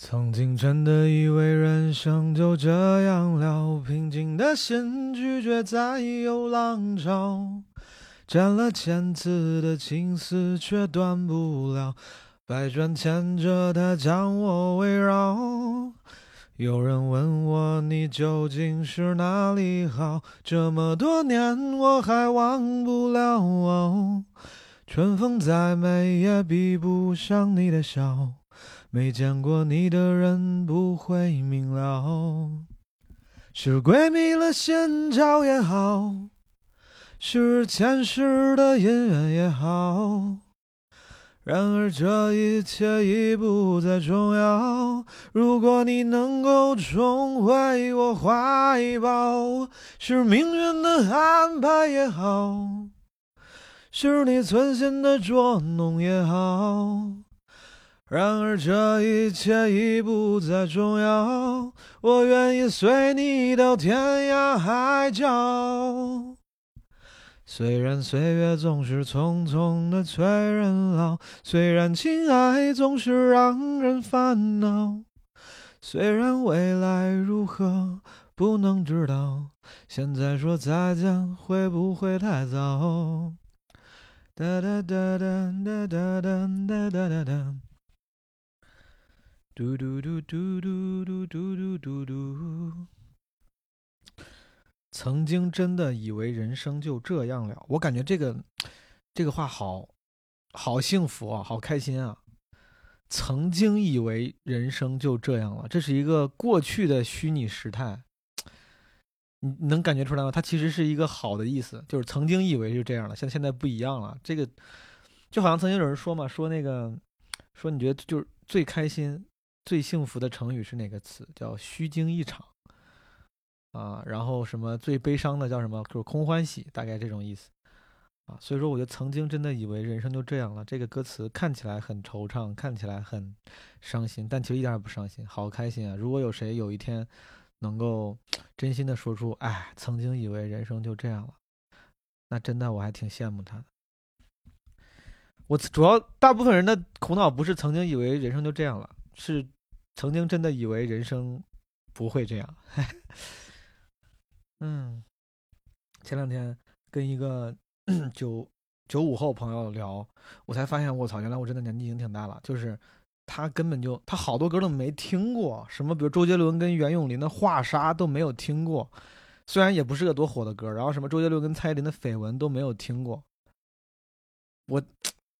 曾经真的以为人生就这样了，平静的心拒绝再有浪潮，斩了千次的情丝却断不了，百转千折它将我围绕。有人问我你究竟是哪里好，这么多年我还忘不了。春风再美也比不上你的笑。没见过你的人不会明了，是鬼迷了心窍也好，是前世的姻缘也好。然而这一切已不再重要。如果你能够重回我怀抱，是命运的安排也好，是你存心的捉弄也好。然而这一切已不再重要，我愿意随你到天涯海角。虽然岁月总是匆匆的催人老，虽然情爱总是让人烦恼，虽然未来如何不能知道，现在说再见会不会太早？哒哒哒哒哒哒哒哒哒哒。嘟嘟嘟嘟嘟嘟嘟嘟嘟嘟。曾经真的以为人生就这样了，我感觉这个这个话好好幸福啊，好开心啊！曾经以为人生就这样了，这是一个过去的虚拟时态，你能感觉出来吗？它其实是一个好的意思，就是曾经以为就这样了，现现在不一样了。这个就好像曾经有人说嘛，说那个说你觉得就是最开心。最幸福的成语是哪个词？叫虚惊一场啊。然后什么最悲伤的叫什么？就是空欢喜，大概这种意思啊。所以说，我就曾经真的以为人生就这样了。这个歌词看起来很惆怅，看起来很伤心，但其实一点也不伤心，好开心啊！如果有谁有一天能够 真心的说出“哎，曾经以为人生就这样了”，那真的我还挺羡慕他的。我主要大部分人的苦恼不是曾经以为人生就这样了，是。曾经真的以为人生不会这样，嗯，前两天跟一个 九九五后朋友聊，我才发现，我操，原来我真的年纪已经挺大了。就是他根本就他好多歌都没听过，什么比如周杰伦跟袁咏琳的《画沙》都没有听过，虽然也不是个多火的歌。然后什么周杰伦跟蔡依林的《绯闻》都没有听过，我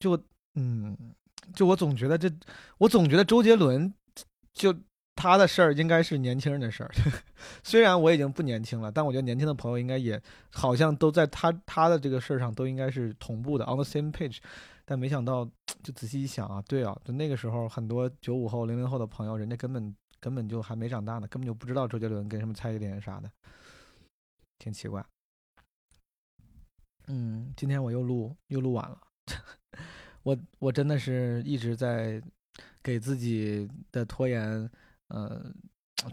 就嗯，就我总觉得这，我总觉得周杰伦。就他的事儿应该是年轻人的事儿，虽然我已经不年轻了，但我觉得年轻的朋友应该也好像都在他他的这个事儿上都应该是同步的，on the same page。但没想到，就仔细一想啊，对啊，就那个时候很多九五后、零零后的朋友，人家根本根本就还没长大呢，根本就不知道周杰伦跟什么蔡依林啥的，挺奇怪。嗯，今天我又录又录晚了，我我真的是一直在。给自己的拖延，呃，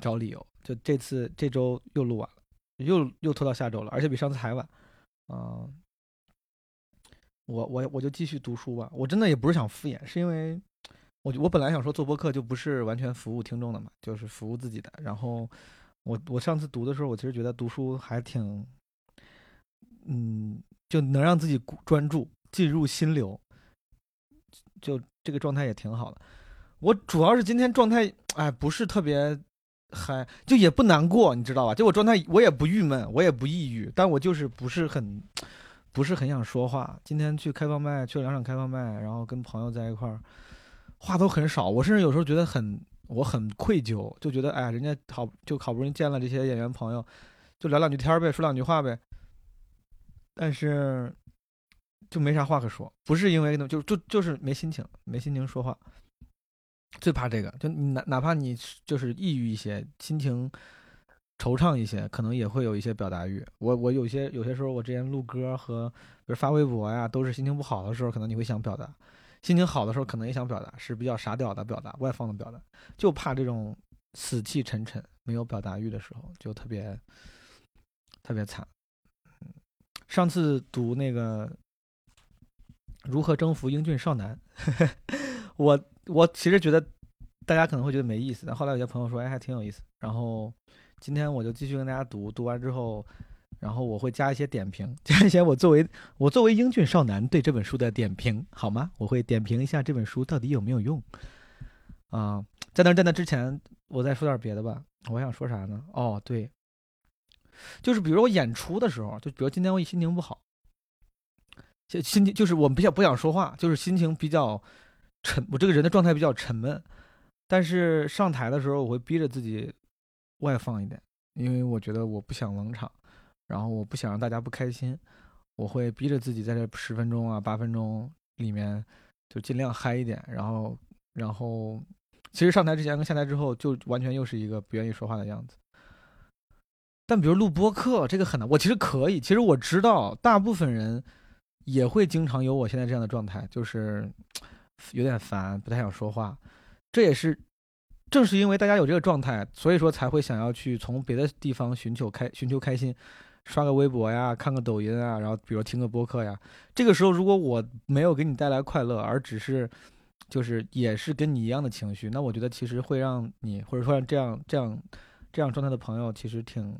找理由。就这次这周又录完了，又又拖到下周了，而且比上次还晚。嗯，我我我就继续读书吧。我真的也不是想敷衍，是因为我我本来想说做播客就不是完全服务听众的嘛，就是服务自己的。然后我我上次读的时候，我其实觉得读书还挺，嗯，就能让自己专注进入心流，就这个状态也挺好的。我主要是今天状态，哎，不是特别嗨，就也不难过，你知道吧？就我状态，我也不郁闷，我也不抑郁，但我就是不是很，不是很想说话。今天去开放麦，去了两场开放麦，然后跟朋友在一块儿，话都很少。我甚至有时候觉得很，我很愧疚，就觉得哎，人家好就好不容易见了这些演员朋友，就聊两句天呗，说两句话呗。但是就没啥话可说，不是因为那就就就是没心情，没心情说话。最怕这个，就哪哪怕你就是抑郁一些，心情惆怅一些，可能也会有一些表达欲。我我有些有些时候，我之前录歌和比如发微博呀，都是心情不好的时候，可能你会想表达；心情好的时候，可能也想表达，是比较傻屌的表达，外放的表达。就怕这种死气沉沉、没有表达欲的时候，就特别特别惨。上次读那个《如何征服英俊少男》，我。我其实觉得大家可能会觉得没意思，但后来有些朋友说，哎，还挺有意思。然后今天我就继续跟大家读，读完之后，然后我会加一些点评，加一些我作为我作为英俊少男对这本书的点评，好吗？我会点评一下这本书到底有没有用。啊，在那在那之前，我再说点别的吧。我想说啥呢？哦，对，就是比如我演出的时候，就比如今天我心情不好，心心情就是我比较不想说话，就是心情比较沉，我这个人的状态比较沉闷。但是上台的时候，我会逼着自己外放一点，因为我觉得我不想冷场，然后我不想让大家不开心，我会逼着自己在这十分钟啊八分钟里面就尽量嗨一点，然后然后其实上台之前跟下台之后就完全又是一个不愿意说话的样子。但比如录播课这个很难，我其实可以，其实我知道大部分人也会经常有我现在这样的状态，就是有点烦，不太想说话。这也是，正是因为大家有这个状态，所以说才会想要去从别的地方寻求开寻求开心，刷个微博呀，看个抖音啊，然后比如听个播客呀。这个时候如果我没有给你带来快乐，而只是，就是也是跟你一样的情绪，那我觉得其实会让你或者说让这样这样这样状态的朋友其实挺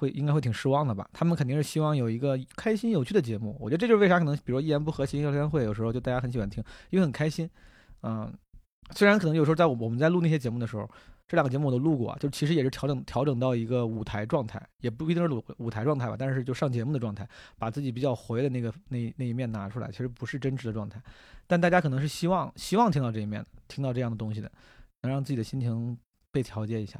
会应该会挺失望的吧？他们肯定是希望有一个开心有趣的节目。我觉得这就是为啥可能比如说一言不合心情聊天会有时候就大家很喜欢听，因为很开心，嗯。虽然可能有时候在我们在录那些节目的时候，这两个节目我都录过，就其实也是调整调整到一个舞台状态，也不一定是舞舞台状态吧，但是就上节目的状态，把自己比较活跃的那个那那一面拿出来，其实不是真实的状态，但大家可能是希望希望听到这一面，听到这样的东西的，能让自己的心情被调节一下。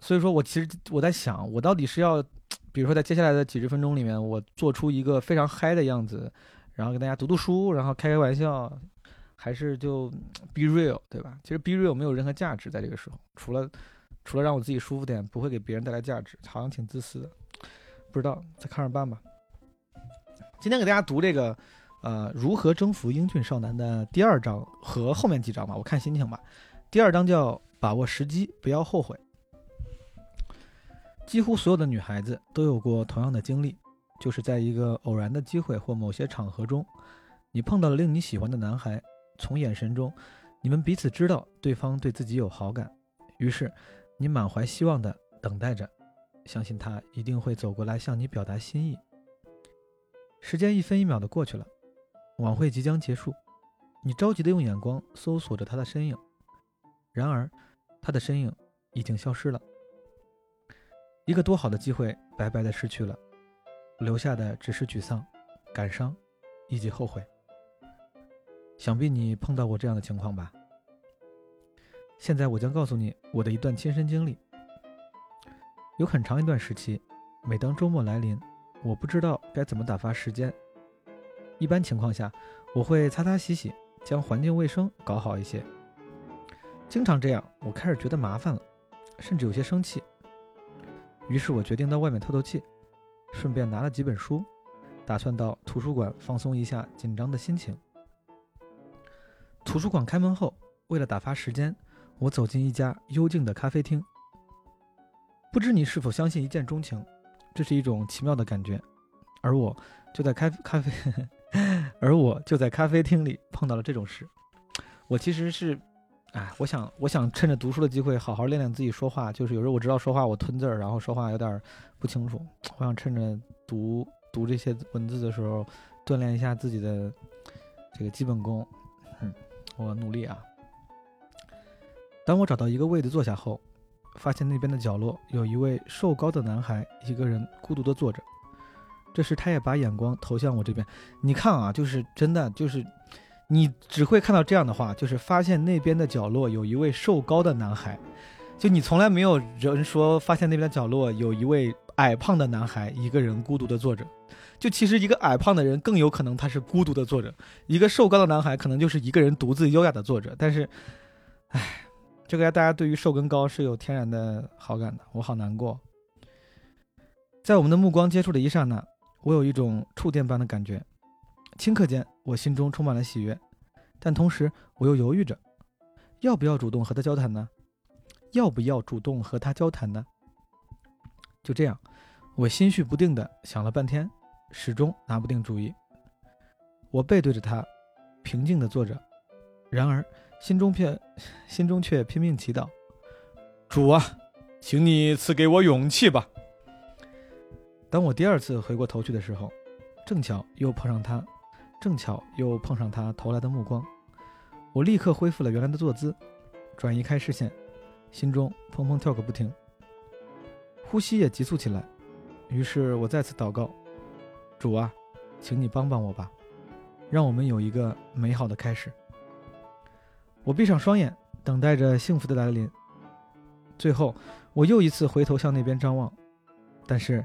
所以说我其实我在想，我到底是要，比如说在接下来的几十分钟里面，我做出一个非常嗨的样子，然后跟大家读读书，然后开开玩笑。还是就 be real，对吧？其实 be real 没有任何价值，在这个时候，除了除了让我自己舒服点，不会给别人带来价值，好像挺自私的。不知道，再看着办吧。今天给大家读这个，呃，如何征服英俊少男的第二章和后面几章吧，我看心情吧。第二章叫把握时机，不要后悔。几乎所有的女孩子都有过同样的经历，就是在一个偶然的机会或某些场合中，你碰到了令你喜欢的男孩。从眼神中，你们彼此知道对方对自己有好感，于是你满怀希望地等待着，相信他一定会走过来向你表达心意。时间一分一秒地过去了，晚会即将结束，你着急地用眼光搜索着他的身影，然而他的身影已经消失了。一个多好的机会白白地失去了，留下的只是沮丧、感伤以及后悔。想必你碰到过这样的情况吧？现在我将告诉你我的一段亲身经历。有很长一段时期，每当周末来临，我不知道该怎么打发时间。一般情况下，我会擦擦洗洗，将环境卫生搞好一些。经常这样，我开始觉得麻烦了，甚至有些生气。于是我决定到外面透透气，顺便拿了几本书，打算到图书馆放松一下紧张的心情。图书馆开门后，为了打发时间，我走进一家幽静的咖啡厅。不知你是否相信一见钟情，这是一种奇妙的感觉。而我就在咖咖啡，而我就在咖啡厅里碰到了这种事。我其实是，哎，我想，我想趁着读书的机会，好好练练自己说话。就是有时候我知道说话我吞字儿，然后说话有点不清楚。我想趁着读读这些文字的时候，锻炼一下自己的这个基本功。嗯。我努力啊！当我找到一个位子坐下后，发现那边的角落有一位瘦高的男孩，一个人孤独地坐着。这时，他也把眼光投向我这边。你看啊，就是真的，就是你只会看到这样的话，就是发现那边的角落有一位瘦高的男孩。就你从来没有人说发现那边的角落有一位矮胖的男孩，一个人孤独的坐着。就其实一个矮胖的人更有可能他是孤独的坐着，一个瘦高的男孩可能就是一个人独自优雅的坐着。但是，唉，这个大家对于瘦跟高是有天然的好感的，我好难过。在我们的目光接触的一刹那，我有一种触电般的感觉，顷刻间我心中充满了喜悦，但同时我又犹豫着，要不要主动和他交谈呢？要不要主动和他交谈呢？就这样，我心绪不定的想了半天。始终拿不定主意。我背对着他，平静地坐着。然而，心中却 心中却拼命祈祷：“主啊，请你赐给我勇气吧。”当我第二次回过头去的时候，正巧又碰上他，正巧又碰上他投来的目光，我立刻恢复了原来的坐姿，转移开视线，心中砰砰跳个不停，呼吸也急促起来。于是我再次祷告：“主啊，请你帮帮我吧，让我们有一个美好的开始。”我闭上双眼，等待着幸福的来临。最后，我又一次回头向那边张望，但是。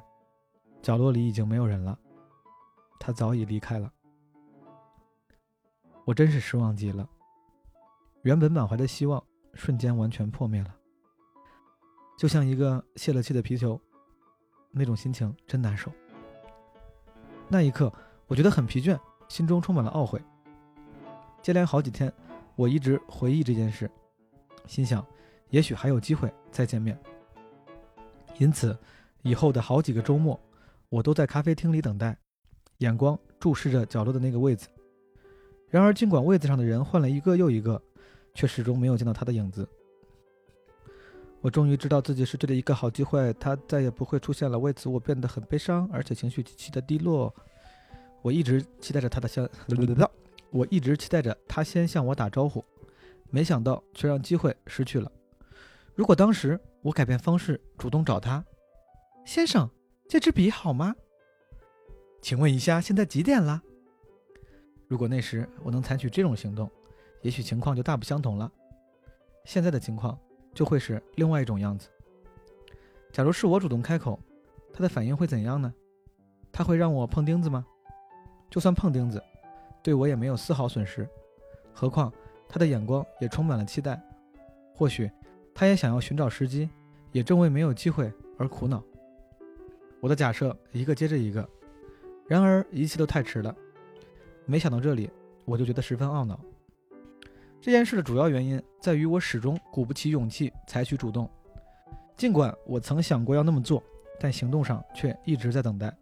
角落里已经没有人了，他早已离开了。我真是失望极了，原本满怀的希望瞬间完全破灭了，就像一个泄了气的皮球，那种心情真难受。那一刻，我觉得很疲倦，心中充满了懊悔。接连好几天，我一直回忆这件事，心想也许还有机会再见面。因此，以后的好几个周末。我都在咖啡厅里等待，眼光注视着角落的那个位子。然而，尽管位子上的人换了一个又一个，却始终没有见到他的影子。我终于知道自己失去了一个好机会，他再也不会出现了。为此，我变得很悲伤，而且情绪极其的低落。我一直期待着他的向，我一直期待着他先向我打招呼，没想到却让机会失去了。如果当时我改变方式，主动找他，先生。这支笔好吗？请问一下，现在几点了？如果那时我能采取这种行动，也许情况就大不相同了。现在的情况就会是另外一种样子。假如是我主动开口，他的反应会怎样呢？他会让我碰钉子吗？就算碰钉子，对我也没有丝毫损失。何况他的眼光也充满了期待。或许他也想要寻找时机，也正为没有机会而苦恼。我的假设一个接着一个，然而一切都太迟了。没想到这里，我就觉得十分懊恼。这件事的主要原因在于我始终鼓不起勇气采取主动，尽管我曾想过要那么做，但行动上却一直在等待。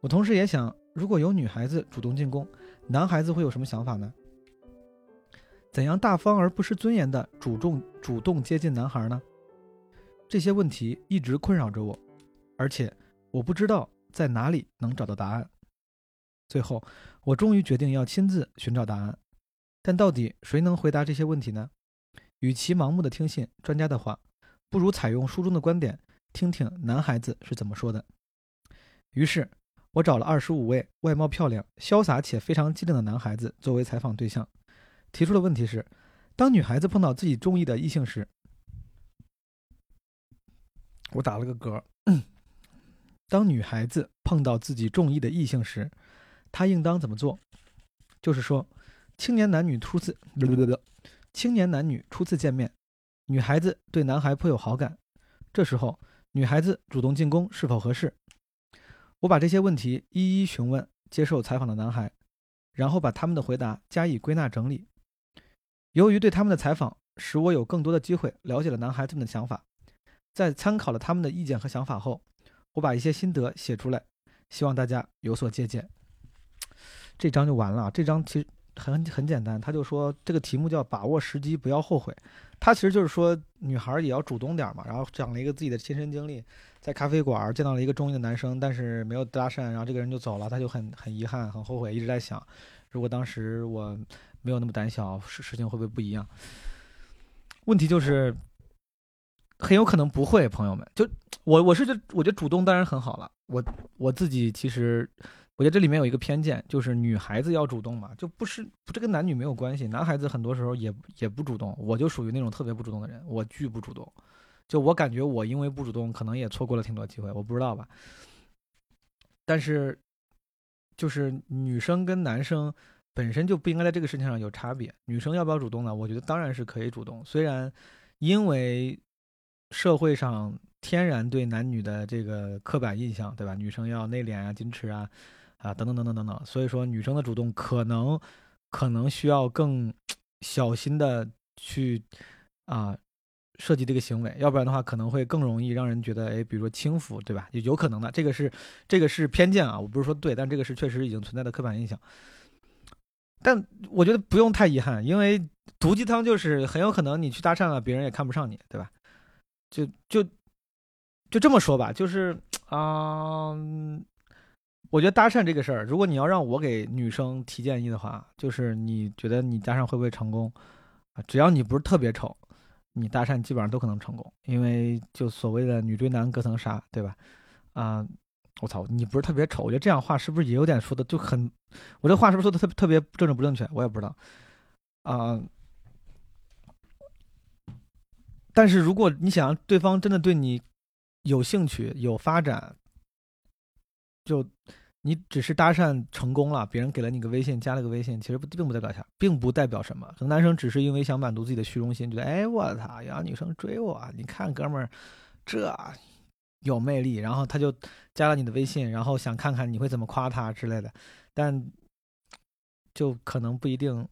我同时也想，如果有女孩子主动进攻，男孩子会有什么想法呢？怎样大方而不失尊严的主动主动接近男孩呢？这些问题一直困扰着我。而且我不知道在哪里能找到答案。最后，我终于决定要亲自寻找答案。但到底谁能回答这些问题呢？与其盲目的听信专家的话，不如采用书中的观点，听听男孩子是怎么说的。于是，我找了二十五位外貌漂亮、潇洒且非常机灵的男孩子作为采访对象，提出的问题是：当女孩子碰到自己中意的异性时，我打了个嗝。当女孩子碰到自己中意的异性时，他应当怎么做？就是说，青年男女初次，青年男女初次见面，女孩子对男孩颇有好感，这时候女孩子主动进攻是否合适？我把这些问题一一询问接受采访的男孩，然后把他们的回答加以归纳整理。由于对他们的采访使我有更多的机会了解了男孩子们的想法，在参考了他们的意见和想法后。我把一些心得写出来，希望大家有所借鉴。这章就完了。这章其实很很简单，他就说这个题目叫“把握时机，不要后悔”。他其实就是说女孩也要主动点嘛。然后讲了一个自己的亲身经历，在咖啡馆见到了一个中意的男生，但是没有搭讪，然后这个人就走了，他就很很遗憾、很后悔，一直在想，如果当时我没有那么胆小，事事情会不会不一样？问题就是。很有可能不会，朋友们。就我，我是觉，我觉得主动当然很好了。我我自己其实，我觉得这里面有一个偏见，就是女孩子要主动嘛，就不是这跟男女没有关系。男孩子很多时候也也不主动，我就属于那种特别不主动的人，我巨不主动。就我感觉我因为不主动，可能也错过了挺多机会，我不知道吧。但是，就是女生跟男生本身就不应该在这个事情上有差别。女生要不要主动呢？我觉得当然是可以主动，虽然因为。社会上天然对男女的这个刻板印象，对吧？女生要内敛啊、矜持啊，啊等等等等等等。所以说，女生的主动可能可能需要更小心的去啊设计这个行为，要不然的话可能会更容易让人觉得，哎，比如说轻浮，对吧？有有可能的，这个是这个是偏见啊，我不是说对，但这个是确实已经存在的刻板印象。但我觉得不用太遗憾，因为毒鸡汤就是很有可能你去搭讪了，别人也看不上你，对吧？就就就这么说吧，就是啊、我觉得搭讪这个事儿，如果你要让我给女生提建议的话，就是你觉得你搭讪会不会成功啊？只要你不是特别丑，你搭讪基本上都可能成功，因为就所谓的女追男隔层纱，对吧？啊、我操，你不是特别丑，我觉得这样话是不是也有点说的就很，我这话是不是说的特特别政治不正确？我也不知道啊。但是如果你想让对方真的对你有兴趣、有发展，就你只是搭讪成功了，别人给了你个微信，加了个微信，其实不并不代表啥，并不代表什么。可能男生只是因为想满足自己的虚荣心，觉得哎我操，有女生追我，你看哥们儿这有魅力，然后他就加了你的微信，然后想看看你会怎么夸他之类的，但就可能不一定。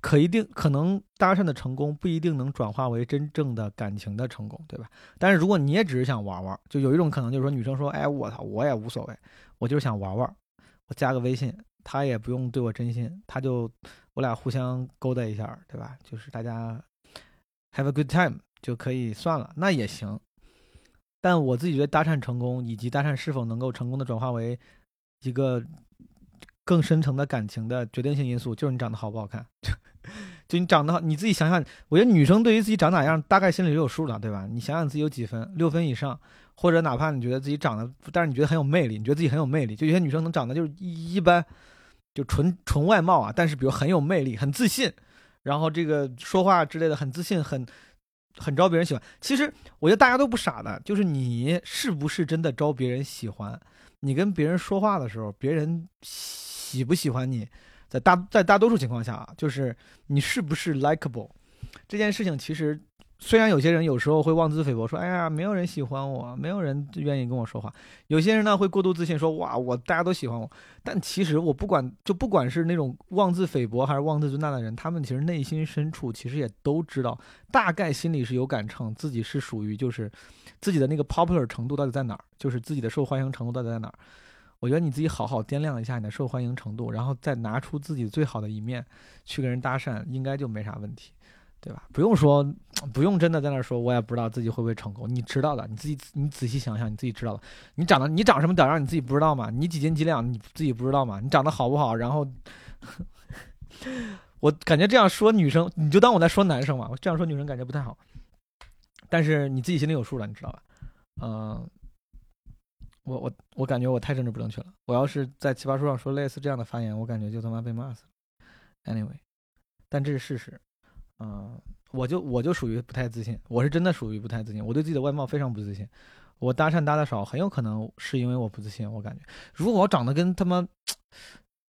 可一定可能搭讪的成功不一定能转化为真正的感情的成功，对吧？但是如果你也只是想玩玩，就有一种可能就是说女生说，哎，我操，我也无所谓，我就是想玩玩，我加个微信，他也不用对我真心，他就我俩互相勾搭一下，对吧？就是大家 have a good time 就可以算了，那也行。但我自己觉得搭讪成功以及搭讪是否能够成功的转化为一个更深层的感情的决定性因素，就是你长得好不好看。就你长得好，你自己想想，我觉得女生对于自己长哪样，大概心里就有数了，对吧？你想想自己有几分，六分以上，或者哪怕你觉得自己长得，但是你觉得很有魅力，你觉得自己很有魅力，就有些女生能长得就是一一般，就纯纯外貌啊，但是比如很有魅力，很自信，然后这个说话之类的很自信，很很招别人喜欢。其实我觉得大家都不傻的，就是你是不是真的招别人喜欢？你跟别人说话的时候，别人喜不喜欢你？在大在大多数情况下啊，就是你是不是 likable 这件事情，其实虽然有些人有时候会妄自菲薄，说哎呀，没有人喜欢我，没有人愿意跟我说话。有些人呢会过度自信，说哇，我大家都喜欢我。但其实我不管，就不管是那种妄自菲薄还是妄自尊大的人，他们其实内心深处其实也都知道，大概心里是有杆秤，自己是属于就是自己的那个 popular 程度到底在哪儿，就是自己的受欢迎程度到底在哪儿。我觉得你自己好好掂量一下你的受欢迎程度，然后再拿出自己最好的一面去跟人搭讪，应该就没啥问题，对吧？不用说，不用真的在那说，我也不知道自己会不会成功。你知道的，你自己你仔细想想，你自己知道的。你长得你长什么屌样，你自己不知道吗？你几斤几两，你自己不知道吗？你长得好不好？然后，我感觉这样说女生，你就当我在说男生嘛。我这样说女生感觉不太好，但是你自己心里有数了，你知道吧？嗯、我我我感觉我太政治不正确了。我要是在奇葩说上说类似这样的发言，我感觉就他妈被骂死了。Anyway，但这是事实。嗯、我就我就属于不太自信，我是真的属于不太自信，我对自己的外貌非常不自信。我搭讪搭的少，很有可能是因为我不自信。我感觉，如果我长得跟他妈，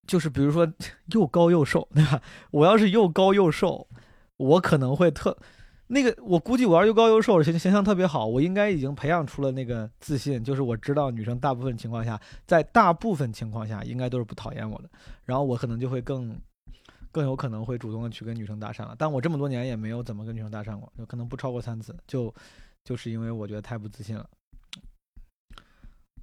就是比如说 又高又瘦，对吧？我要是又高又瘦，我可能会特。那个，我估计我要又高又瘦，形形象特别好，我应该已经培养出了那个自信，就是我知道女生大部分情况下，在大部分情况下应该都是不讨厌我的，然后我可能就会更更有可能会主动的去跟女生搭讪了。但我这么多年也没有怎么跟女生搭讪过，就可能不超过三次，就就是因为我觉得太不自信了。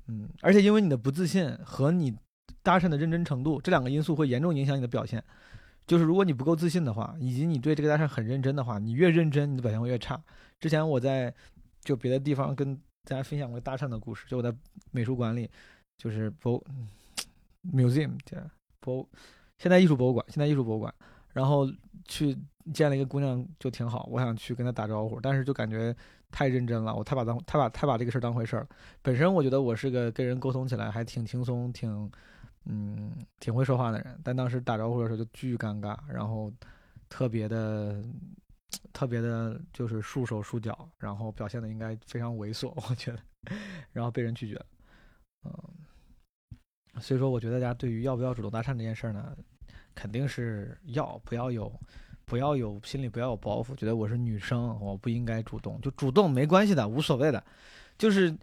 嗯，而且因为你的不自信和你搭讪的认真程度这两个因素会严重影响你的表现。就是如果你不够自信的话，以及你对这个搭讪很认真的话，你越认真，你的表现会越差。之前我在就别的地方跟大家分享过搭讪的故事，就我在美术馆里，就是博 museum 博，现代艺术博物馆，现代艺术博物馆，然后去见了一个姑娘，就挺好，我想去跟她打招呼，但是就感觉太认真了，我太把当太把太把这个事儿当回事儿了。本身我觉得我是个跟人沟通起来还挺轻松，挺。嗯，挺会说话的人，但当时打招呼的时候就巨尴尬，然后特别的、特别的，就是束手束脚，然后表现的应该非常猥琐，我觉得，然后被人拒绝了。嗯，所以说，我觉得大家对于要不要主动搭讪这件事呢，肯定是要，不要有，不要有心里不要有包袱，觉得我是女生，我不应该主动，就主动没关系的，无所谓的，就是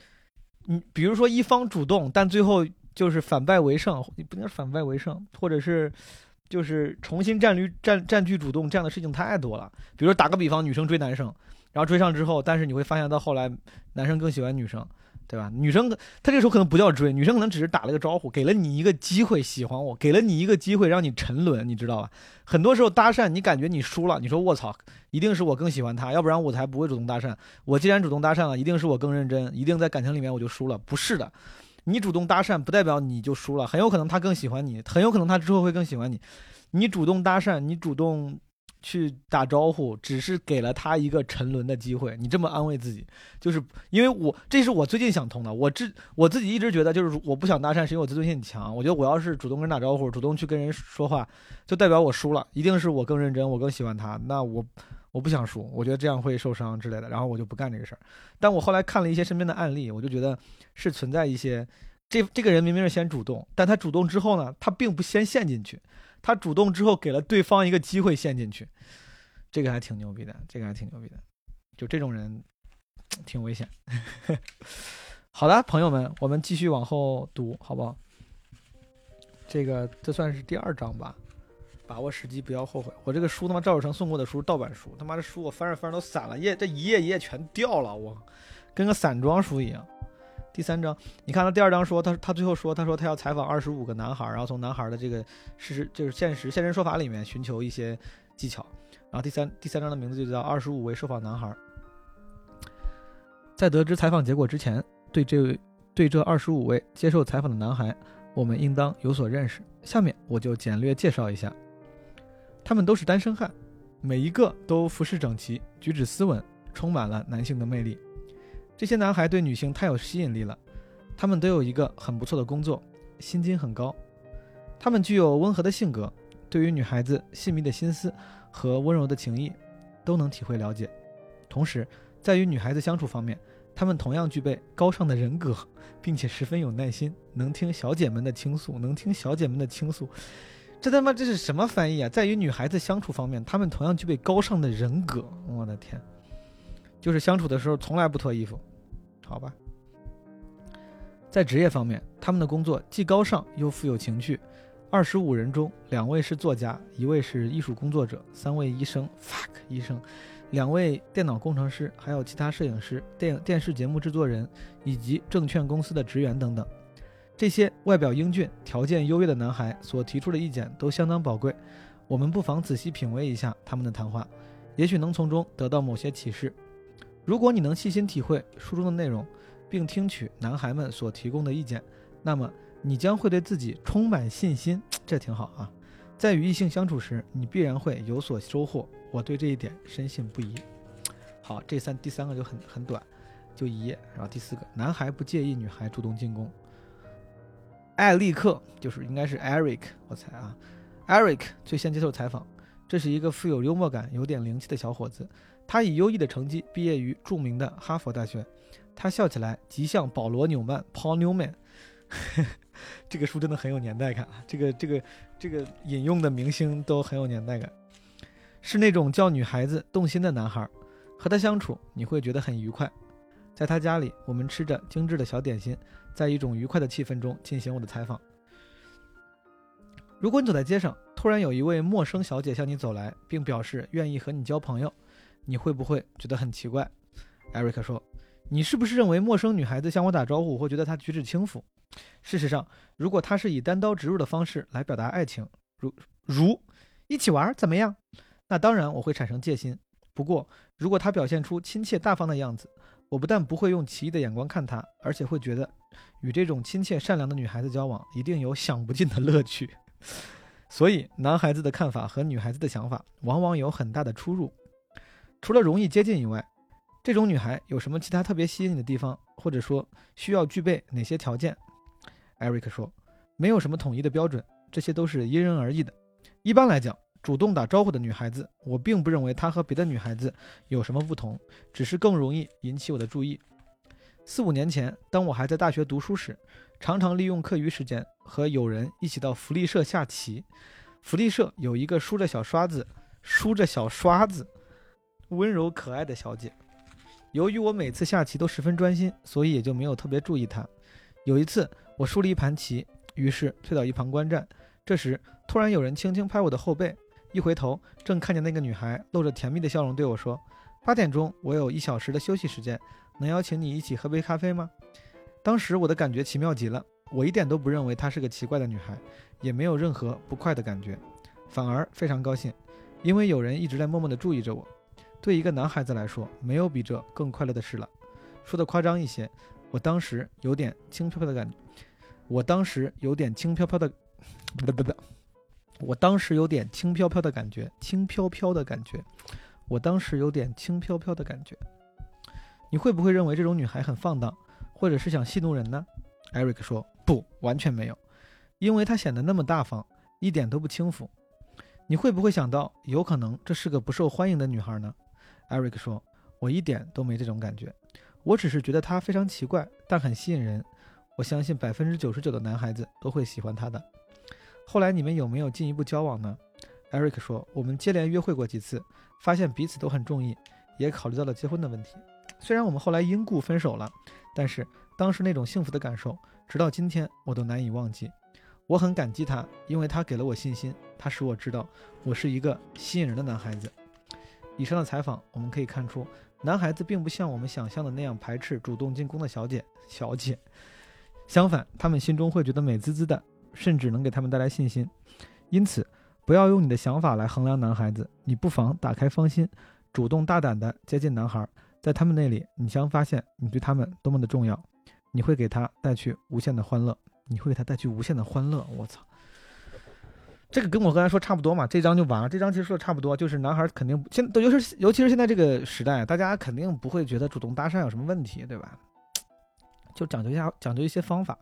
你比如说一方主动，但最后。就是反败为胜，你不能反败为胜，或者是就是重新占据占占据主动这样的事情太多了。比如说打个比方，女生追男生，然后追上之后，但是你会发现到后来男生更喜欢女生，对吧？女生她这个时候可能不叫追，女生可能只是打了个招呼，给了你一个机会喜欢我，给了你一个机会让你沉沦，你知道吧？很多时候搭讪，你感觉你输了，你说我操，一定是我更喜欢他，要不然我才不会主动搭讪。我既然主动搭讪了，一定是我更认真，一定在感情里面我就输了。不是的，你主动搭讪不代表你就输了，很有可能他更喜欢你，很有可能他之后会更喜欢你。你主动搭讪，你主动。去打招呼，只是给了他一个沉沦的机会。你这么安慰自己，就是因为我这是我最近想通的。我自我自己一直觉得，就是我不想搭讪，是因为我自尊心很强。我觉得我要是主动跟人打招呼，主动去跟人说话，就代表我输了，一定是我更认真，我更喜欢他。那我我不想输，我觉得这样会受伤之类的，然后我就不干这个事儿。但我后来看了一些身边的案例，我就觉得是存在一些，这这个人明明是先主动，但他主动之后呢，他并不先陷进去。他主动之后给了对方一个机会陷进去，这个还挺牛逼的，这个还挺牛逼的，就这种人挺危险。好的，朋友们，我们继续往后读，好不好？这个这算是第二章吧，把握时机，不要后悔。我这个书他妈赵守成送过的书，盗版书，他妈的书我翻着翻着都散了，页这一页一页全掉了，我跟个散装书一样。第三章，你看他第二章说，他他最后说，他说他要采访二十五个男孩，然后从男孩的这个事实，就是现实现身说法里面寻求一些技巧。然后第三第三章的名字就叫二十五位受访男孩。在得知采访结果之前，对这位对这二十五位接受采访的男孩，我们应当有所认识。下面我就简略介绍一下，他们都是单身汉，每一个都服饰整齐，举止斯文，充满了男性的魅力。这些男孩对女性太有吸引力了，他们都有一个很不错的工作，薪金很高，他们具有温和的性格，对于女孩子细密的心思和温柔的情谊都能体会了解。同时，在与女孩子相处方面，他们同样具备高尚的人格，并且十分有耐心，能听小姐们的倾诉，能听小姐们的倾诉。这他妈这是什么翻译啊？在与女孩子相处方面，他们同样具备高尚的人格。我的天，就是相处的时候从来不脱衣服。好吧，在职业方面，他们的工作既高尚又富有情趣。二十五人中，两位是作家，一位是艺术工作者，三位医生 （fuck 医生），两位电脑工程师，还有其他摄影师、电影电视节目制作人以及证券公司的职员等等。这些外表英俊、条件优越的男孩所提出的意见都相当宝贵。我们不妨仔细品味一下他们的谈话，也许能从中得到某些启示。如果你能细心体会书中的内容，并听取男孩们所提供的意见，那么你将会对自己充满信心，这挺好啊。在与异性相处时，你必然会有所收获，我对这一点深信不疑。好，这三第三个就很很短，就一页。然后第四个，男孩不介意女孩主动进攻。艾利克就是应该是 Eric，我猜啊，Eric 最先接受采访，这是一个富有幽默感、有点灵气的小伙子。他以优异的成绩毕业于著名的哈佛大学，他笑起来极像保罗·纽曼 （Paul Newman）。这个书真的很有年代感啊！这个、这个、这个引用的明星都很有年代感，是那种叫女孩子动心的男孩。和他相处，你会觉得很愉快。在他家里，我们吃着精致的小点心，在一种愉快的气氛中进行我的采访。如果你走在街上，突然有一位陌生小姐向你走来，并表示愿意和你交朋友。你会不会觉得很奇怪？艾瑞克说：“你是不是认为陌生女孩子向我打招呼会觉得她举止轻浮？事实上，如果她是以单刀直入的方式来表达爱情，如如一起玩怎么样？那当然我会产生戒心。不过，如果她表现出亲切大方的样子，我不但不会用奇异的眼光看她，而且会觉得与这种亲切善良的女孩子交往一定有享不尽的乐趣。所以，男孩子的看法和女孩子的想法往往有很大的出入。”除了容易接近以外，这种女孩有什么其他特别吸引你的地方，或者说需要具备哪些条件？艾瑞克说：“没有什么统一的标准，这些都是因人而异的。一般来讲，主动打招呼的女孩子，我并不认为她和别的女孩子有什么不同，只是更容易引起我的注意。四五年前，当我还在大学读书时，常常利用课余时间和友人一起到福利社下棋。福利社有一个梳着小刷子，梳着小刷子。”温柔可爱的小姐，由于我每次下棋都十分专心，所以也就没有特别注意她。有一次，我输了一盘棋，于是退到一旁观战。这时，突然有人轻轻拍我的后背，一回头，正看见那个女孩露着甜蜜的笑容对我说：“八点钟，我有一小时的休息时间，能邀请你一起喝杯咖啡吗？”当时我的感觉奇妙极了，我一点都不认为她是个奇怪的女孩，也没有任何不快的感觉，反而非常高兴，因为有人一直在默默地注意着我。对一个男孩子来说，没有比这更快乐的事了。说的夸张一些，我当时有点轻飘飘的感觉，我当时有点轻飘飘的，不不不，我当时有点轻飘飘的感觉，轻飘飘的感觉，我当时有点轻飘飘的感觉。你会不会认为这种女孩很放荡？或者是想戏弄人呢？艾瑞克说：“不，完全没有，因为她显得那么大方，一点都不轻浮。你会不会想到，有可能这是个不受欢迎的女孩呢？”艾瑞克说：“我一点都没这种感觉，我只是觉得她非常奇怪，但很吸引人。我相信百分之九十九的男孩子都会喜欢她的。”后来你们有没有进一步交往呢？艾瑞克说：“我们接连约会过几次，发现彼此都很中意，也考虑到了结婚的问题。虽然我们后来因故分手了。”但是当时那种幸福的感受，直到今天我都难以忘记。我很感激他，因为他给了我信心，他使我知道我是一个吸引人的男孩子。以上的采访我们可以看出，男孩子并不像我们想象的那样排斥主动进攻的小姐。小姐，相反，他们心中会觉得美滋滋的，甚至能给他们带来信心。因此，不要用你的想法来衡量男孩子，你不妨打开芳心，主动大胆地接近男孩。在他们那里，你将发现你对他们多么的重要，你会给他带去无限的欢乐，你会给他带去无限的欢乐。我操，这个跟我刚才说差不多嘛，这章就完了。这章其实说的差不多，就是男孩肯定现都尤其是尤其是现在这个时代，大家肯定不会觉得主动搭讪有什么问题，对吧？就讲究一下，讲究一些方法。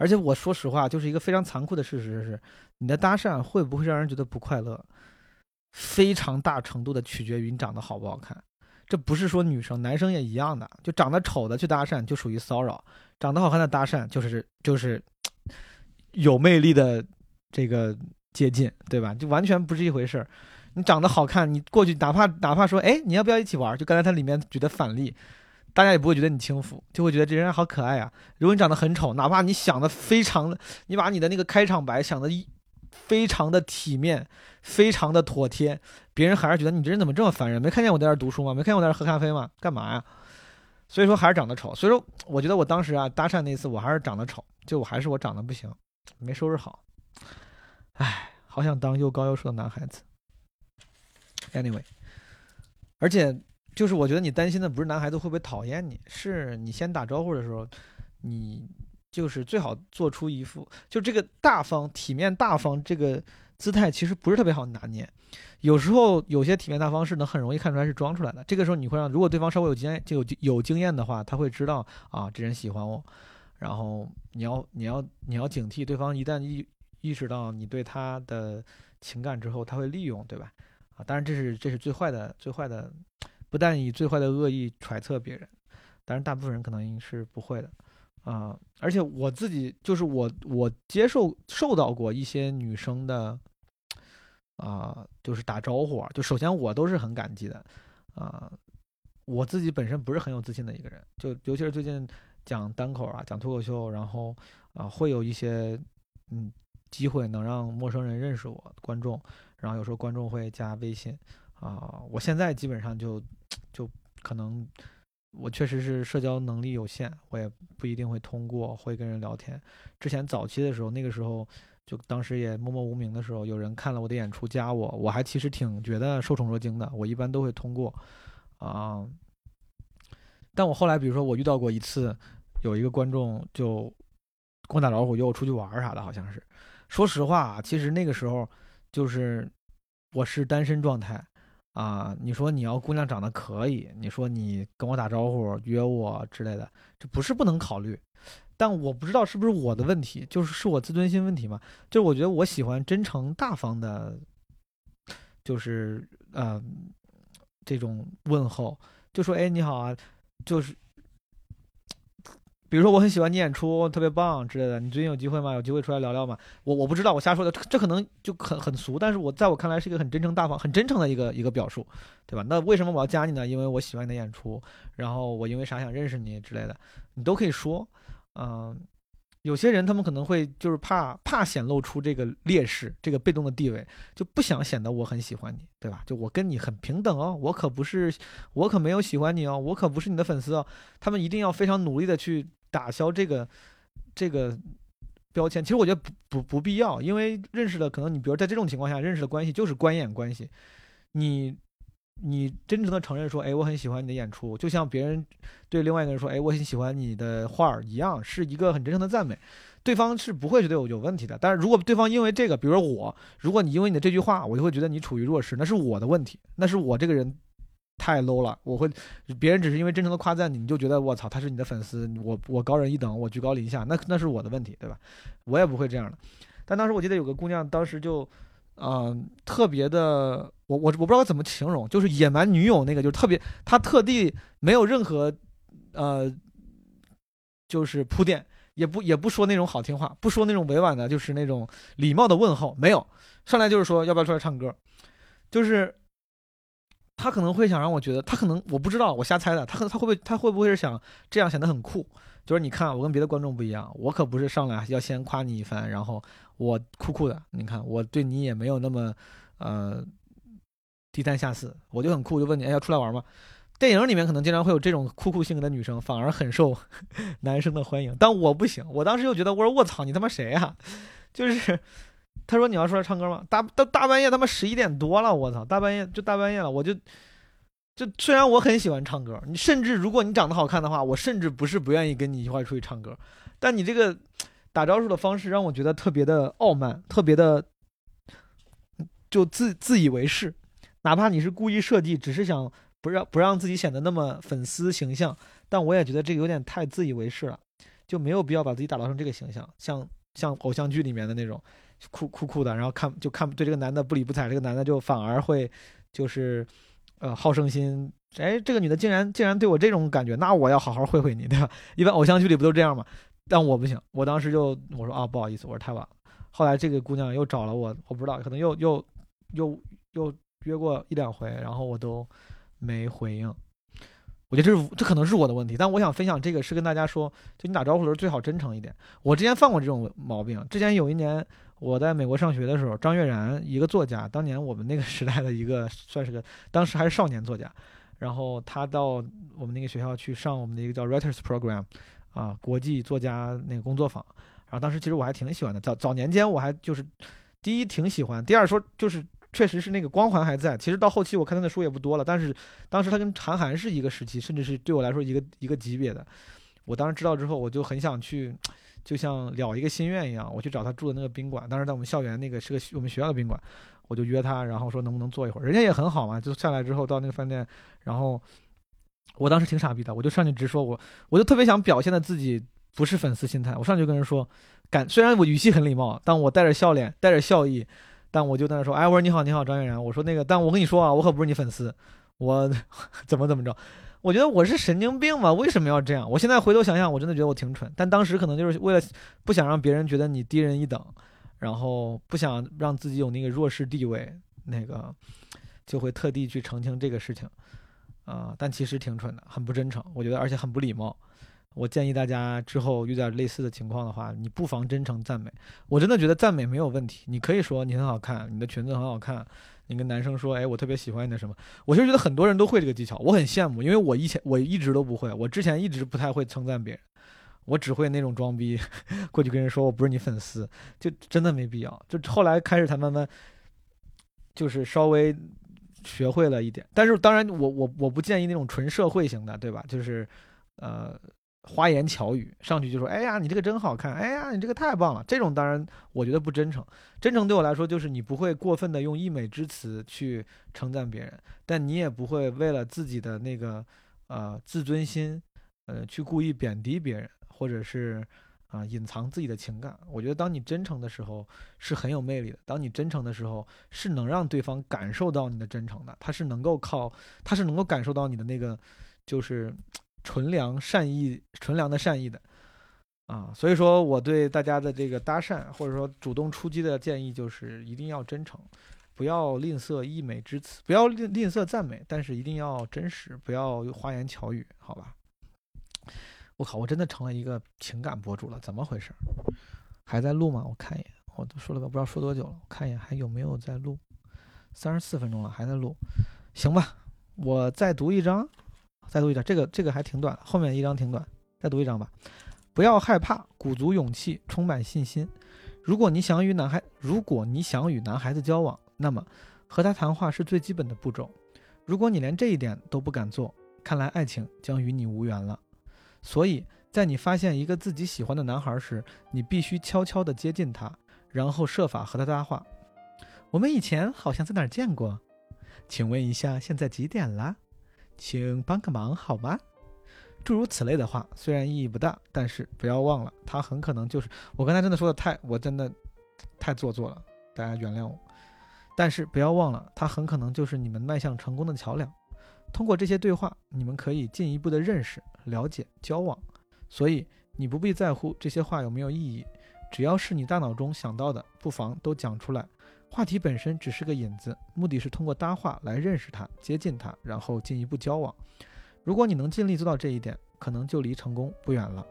而且我说实话，就是一个非常残酷的事实是，你的搭讪会不会让人觉得不快乐，非常大程度的取决于你长得好不好看。这不是说女生，男生也一样的，就长得丑的去搭讪就属于骚扰，长得好看的搭讪就是就是有魅力的这个接近，对吧？就完全不是一回事儿。你长得好看，你过去哪怕哪怕说，哎，你要不要一起玩？就刚才他里面举的反例。大家也不会觉得你轻浮，就会觉得这人好可爱啊。如果你长得很丑，哪怕你想的非常的，你把你的那个开场白想的非常的体面，非常的妥帖，别人还是觉得你这人怎么这么烦人？没看见我在这读书吗？没看见我在这喝咖啡吗？干嘛呀？所以说还是长得丑。所以说，我觉得我当时啊搭讪那次，我还是长得丑，就我还是我长得不行，没收拾好。唉，好想当又高又瘦的男孩子。Anyway，而且。就是我觉得你担心的不是男孩子会不会讨厌你，是你先打招呼的时候，你就是最好做出一副就这个大方、体面、大方这个姿态，其实不是特别好拿捏。有时候有些体面大方是能很容易看出来是装出来的。这个时候你会让，如果对方稍微有经验、就有有经验的话，他会知道啊，这人喜欢我。然后你要你要你要警惕对方，一旦意意识到你对他的情感之后，他会利用，对吧？啊，当然这是这是最坏的最坏的。不但以最坏的恶意揣测别人，当然大部分人可能是不会的，啊！而且我自己就是我，我接受受到过一些女生的，啊，就是打招呼，就首先我都是很感激的，啊！我自己本身不是很有自信的一个人，就尤其是最近讲单口啊，讲脱口秀，然后啊，会有一些嗯机会能让陌生人认识我，观众，然后有时候观众会加微信，啊，我现在基本上就。就可能我确实是社交能力有限，我也不一定会通过会跟人聊天。之前早期的时候，那个时候就当时也默默无名的时候，有人看了我的演出加我，我还其实挺觉得受宠若惊的。我一般都会通过啊，但我后来，比如说我遇到过一次，有一个观众就跟我打招呼，约我出去玩啥的，好像是。说实话啊，其实那个时候就是我是单身状态啊。你说你要姑娘长得可以，你说你跟我打招呼约我之类的，这不是不能考虑。但我不知道是不是我的问题，就是是我自尊心问题嘛？就是我觉得我喜欢真诚大方的，就是呃这种问候，就说哎你好啊，就是比如说我很喜欢你演出，特别棒之类的。你最近有机会吗？有机会出来聊聊吗？我我不知道，我瞎说的，这可能就很很俗，但是我在我看来是一个很真诚大方、很真诚的一个一个表述，对吧？那为什么我要加你呢？因为我喜欢你的演出，然后我因为啥想认识你之类的，你都可以说。嗯，有些人他们可能会就是怕怕显露出这个劣势，这个被动的地位，就不想显得我很喜欢你，对吧？就我跟你很平等哦，我可不是，我可没有喜欢你哦，我可不是你的粉丝哦。他们一定要非常努力的去打消这个这个标签。其实我觉得不不不必要，因为认识的可能你比如在这种情况下认识的关系就是观演关系，你。你真诚的承认说，哎，我很喜欢你的演出，就像别人对另外一个人说，哎，我很喜欢你的画儿一样，是一个很真诚的赞美，对方是不会觉得有有问题的。但是如果对方因为这个，比如说我，如果你因为你的这句话，我就会觉得你处于弱势，那是我的问题，那是我这个人太 low 了。我会，别人只是因为真诚的夸赞你，你就觉得我操，他是你的粉丝，我我高人一等，我居高临下，那那是我的问题，对吧？我也不会这样的。但当时我记得有个姑娘，当时就。嗯，特别的，我我我不知道怎么形容，就是野蛮女友那个，就是特别，她特地没有任何，呃，就是铺垫，也不也不说那种好听话，不说那种委婉的，就是那种礼貌的问候，没有，上来就是说要不要出来唱歌，就是他可能会想让我觉得，他可能我不知道，我瞎猜的，他可能他会不会他会不会是想这样显得很酷？就是你看，我跟别的观众不一样，我可不是上来要先夸你一番，然后我酷酷的。你看，我对你也没有那么，呃，低三下四，我就很酷，就问你，哎，要出来玩吗？电影里面可能经常会有这种酷酷性格的女生，反而很受 男生的欢迎。但我不行，我当时又觉得，我说我操，你他妈谁呀？就是他说你要出来唱歌吗？大大大半夜他妈十一点多了，我操，大半夜就大半夜了，我就。就虽然我很喜欢唱歌，你甚至如果你长得好看的话，我甚至不是不愿意跟你一块出去唱歌，但你这个打招呼的方式让我觉得特别的傲慢，特别的就自自以为是，哪怕你是故意设计，只是想不让不让自己显得那么粉丝形象，但我也觉得这个有点太自以为是了，就没有必要把自己打造成这个形象，像像偶像剧里面的那种酷酷酷的，然后看就看对这个男的不理不睬，这个男的就反而会就是。呃，好胜心，哎，这个女的竟然竟然对我这种感觉，那我要好好会会你，对吧？一般偶像剧里不都这样吗？但我不行，我当时就我说啊，不好意思，我说太晚了。后来这个姑娘又找了我，我不知道，可能又又又又约过一两回，然后我都没回应。我觉得这是这可能是我的问题，但我想分享这个是跟大家说，就你打招呼的时候最好真诚一点。我之前犯过这种毛病，之前有一年。我在美国上学的时候，张悦然一个作家，当年我们那个时代的一个算是个，当时还是少年作家，然后他到我们那个学校去上我们的一个叫 Writers Program，啊，国际作家那个工作坊，然后当时其实我还挺喜欢的，早早年间我还就是第一挺喜欢，第二说就是确实是那个光环还在，其实到后期我看他的书也不多了，但是当时他跟韩寒是一个时期，甚至是对我来说一个一个级别的，我当时知道之后，我就很想去。就像了一个心愿一样，我去找他住的那个宾馆，当时在我们校园那个是个我们学校的宾馆，我就约他，然后说能不能坐一会儿，人家也很好嘛，就下来之后到那个饭店，然后我当时挺傻逼的，我就上去直说，我我就特别想表现的自己不是粉丝心态，我上去跟人说，感虽然我语气很礼貌，但我带着笑脸，带着笑意，但我就在那说，哎，我说你好，你好，张悦然，我说那个，但我跟你说啊，我可不是你粉丝，我 怎么怎么着。我觉得我是神经病吧？为什么要这样？我现在回头想想，我真的觉得我挺蠢。但当时可能就是为了不想让别人觉得你低人一等，然后不想让自己有那个弱势地位，那个就会特地去澄清这个事情啊。但其实挺蠢的，很不真诚，我觉得，而且很不礼貌。我建议大家之后遇到类似的情况的话，你不妨真诚赞美。我真的觉得赞美没有问题，你可以说你很好看，你的裙子很好看。你跟男生说，哎，我特别喜欢你的什么？我其实觉得很多人都会这个技巧，我很羡慕，因为我以前我一直都不会，我之前一直不太会称赞别人，我只会那种装逼，过去跟人说我不是你粉丝，就真的没必要。就后来开始才慢慢，就是稍微学会了一点。但是当然我我我不建议那种纯社会型的，对吧？就是呃花言巧语，上去就说哎呀你这个真好看，哎呀你这个太棒了。这种当然我觉得不真诚。真诚对我来说就是你不会过分的用溢美之词去称赞别人，但你也不会为了自己的那个呃自尊心，呃去故意贬低别人，或者是。啊，隐藏自己的情感，我觉得当你真诚的时候是很有魅力的。当你真诚的时候，是能让对方感受到你的真诚的。他是能够靠，他是能够感受到你的那个，就是纯良善意、纯良的善意的。啊，所以说我对大家的这个搭讪或者说主动出击的建议就是一定要真诚，不要吝啬溢美之词，不要吝吝啬赞美，但是一定要真实，不要花言巧语，好吧？我靠！我真的成了一个情感博主了，怎么回事？还在录吗？我看一眼，我都说了个不知道说多久了，我看一眼还有没有在录？三十四分钟了，还在录。行吧，我再读一章，再读一章。这个这个还挺短，后面一章挺短，再读一章吧。不要害怕，鼓足勇气，充满信心。如果你想与男孩，如果你想与男孩子交往，那么和他谈话是最基本的步骤。如果你连这一点都不敢做，看来爱情将与你无缘了。所以在你发现一个自己喜欢的男孩时，你必须悄悄地接近他，然后设法和他搭话。我们以前好像在哪儿见过？请问一下，现在几点了？请帮个忙好吗？诸如此类的话，虽然意义不大，但是不要忘了，他很可能就是我刚才真的说的太，我真的太做作了，大家原谅我。但是不要忘了，他很可能就是你们迈向成功的桥梁。通过这些对话，你们可以进一步的认识、了解、交往。所以你不必在乎这些话有没有意义，只要是你大脑中想到的，不妨都讲出来。话题本身只是个引子，目的是通过搭话来认识他、接近他，然后进一步交往。如果你能尽力做到这一点，可能就离成功不远了。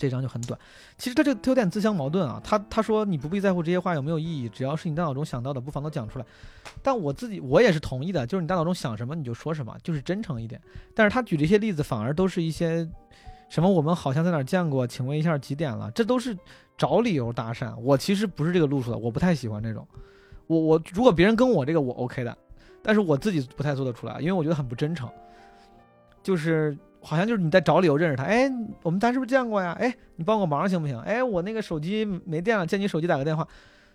这张就很短，其实他这他有点自相矛盾啊。他他说你不必在乎这些话有没有意义，只要是你大脑中想到的，不妨都讲出来。但我自己我也是同意的，就是你大脑中想什么你就说什么，就是真诚一点。但是他举这些例子反而都是一些什么我们好像在哪见过，请问一下几点了？这都是找理由搭讪。我其实不是这个路数的，我不太喜欢这种。我我如果别人跟我这个我 OK 的，但是我自己不太做得出来，因为我觉得很不真诚。就是。好像就是你在找理由认识他，哎，我们咱是不是见过呀？哎，你帮我忙行不行？哎，我那个手机没电了，借你手机打个电话。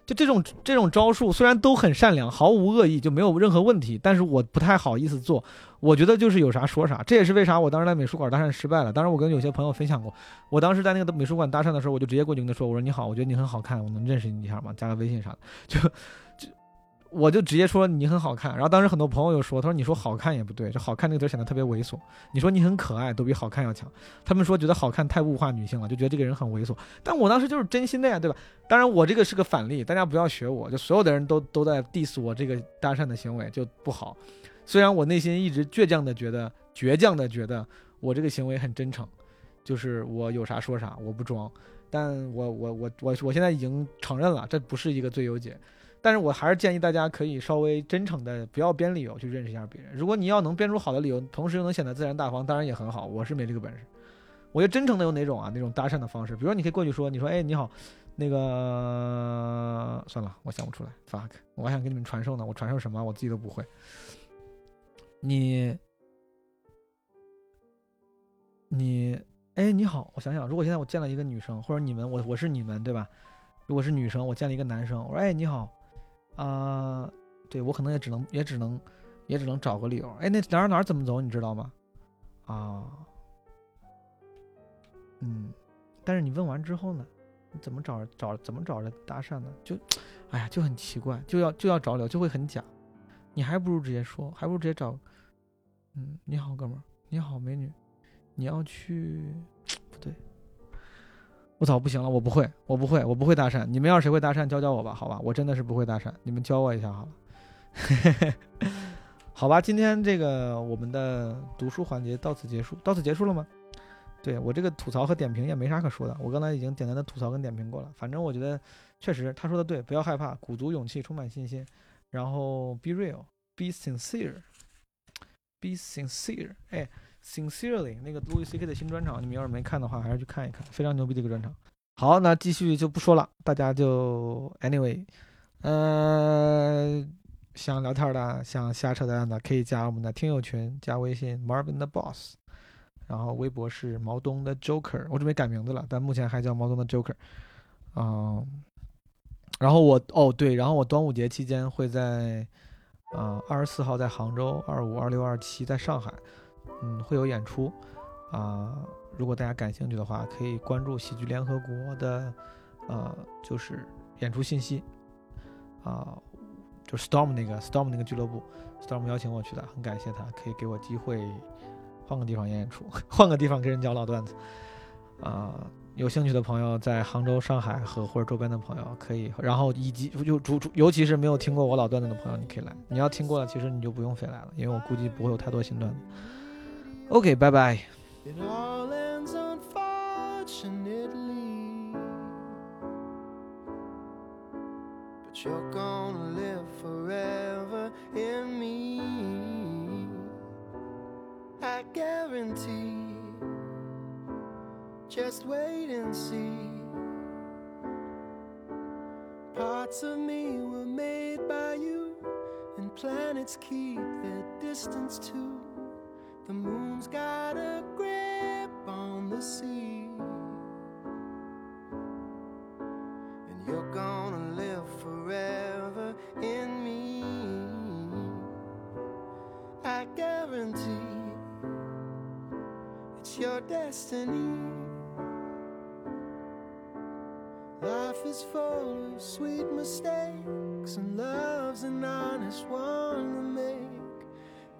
就这种这种招数，虽然都很善良，毫无恶意，就没有任何问题，但是我不太好意思做。我觉得就是有啥说啥，这也是为啥我当时在美术馆搭讪失败了。当时我跟有些朋友分享过，我当时在那个美术馆搭讪的时候，我就直接过去跟他说：“我说你好，我觉得你很好看，我能认识你一下吗？加个微信啥的。”就就。我就直接说你很好看，然后当时很多朋友又说，他说你说好看也不对，就好看那个词显得特别猥琐。你说你很可爱，都比好看要强。他们说觉得好看太物化女性了，就觉得这个人很猥琐。但我当时就是真心的呀，对吧？当然我这个是个反例，大家不要学我，就所有的人都都在 diss 我这个搭讪的行为就不好。虽然我内心一直倔强的觉得，倔强的觉得我这个行为很真诚，就是我有啥说啥，我不装。但我我我我我现在已经承认了，这不是一个最优解。但是我还是建议大家可以稍微真诚的，不要编理由去认识一下别人。如果你要能编出好的理由，同时又能显得自然大方，当然也很好。我是没这个本事。我觉得真诚的有哪种啊？那种搭讪的方式，比如说你可以过去说，你说，哎，你好，那个算了，我想不出来。fuck，我还想给你们传授呢，我传授什么？我自己都不会。你，你，哎，你好，我想想，如果现在我见了一个女生，或者你们，我我是你们，对吧？如果是女生，我见了一个男生，我说哎你好，啊、对我可能也只能也只能也只能找个理由，哎那哪儿哪儿怎么走你知道吗？啊，嗯，但是你问完之后呢，你怎么找找怎么找着搭讪呢？就，哎呀就很奇怪，就要就要找理由，就会很假，你还不如直接说，还不如直接找，嗯你好哥们儿，你好美女，你要去。我操，不行了，我不会，我不会，我不会搭讪。你们要是谁会搭讪，教教我吧，好吧？我真的是不会搭讪，你们教我一下好了。好吧，今天这个我们的读书环节到此结束，到此结束了吗？对我这个吐槽和点评也没啥可说的，我刚才已经简单的吐槽跟点评过了。反正我觉得确实他说的对，不要害怕，鼓足勇气，充满信心，然后 be real，be sincere，be sincere，哎。Sincerely，那个 Louis C.K. 的新专场，你们要是没看的话，还是去看一看，非常牛逼的一个专场。好，那继续就不说了，大家就 anyway，呃，想聊天的、想瞎扯淡的，可以加我们的听友群，加微信 Marvin 的 Boss，然后微博是毛东的 Joker，我准备改名字了，但目前还叫毛东的 Joker。嗯，然后我哦对，然后我端午节期间会在啊二十四号在杭州，二五、二六、二七在上海。嗯，会有演出，啊、如果大家感兴趣的话，可以关注喜剧联合国的，呃，就是演出信息，啊、就 Storm 那个 Storm 那个俱乐部，Storm 邀请我去的，很感谢他，可以给我机会换个地方演演出，换个地方跟人讲老段子，啊、有兴趣的朋友在杭州、上海和或者周边的朋友可以，然后以及就主主尤其是没有听过我老段子的朋友，你可以来。你要听过了，其实你就不用非来了，因为我估计不会有太多新段子。OK，拜拜。It all ends unfortunately. But you're gonna live forever in me. I guarantee. Just wait and see. Parts of me were made by you, and planets keep their distance too. The moon's got a grip on the sea. And you're gonna live forever in me. I guarantee it's your destiny. Life is full of sweet mistakes, and love's an honest one to make.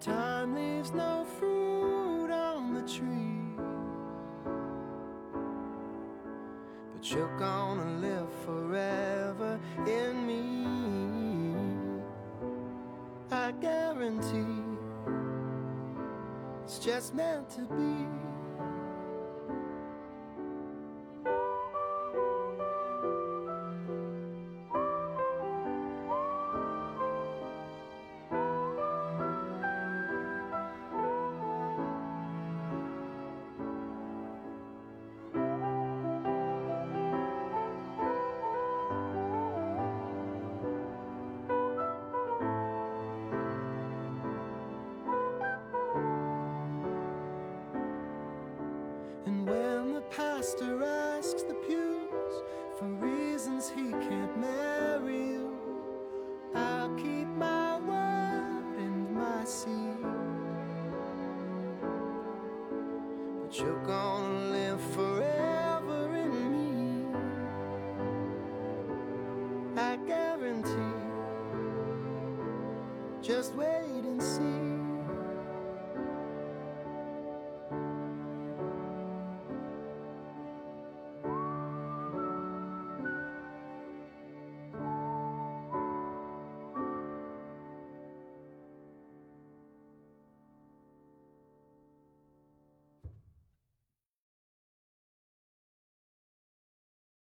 Time leaves no fruit on the tree. But you're gonna live forever in me. I guarantee it's just meant to be.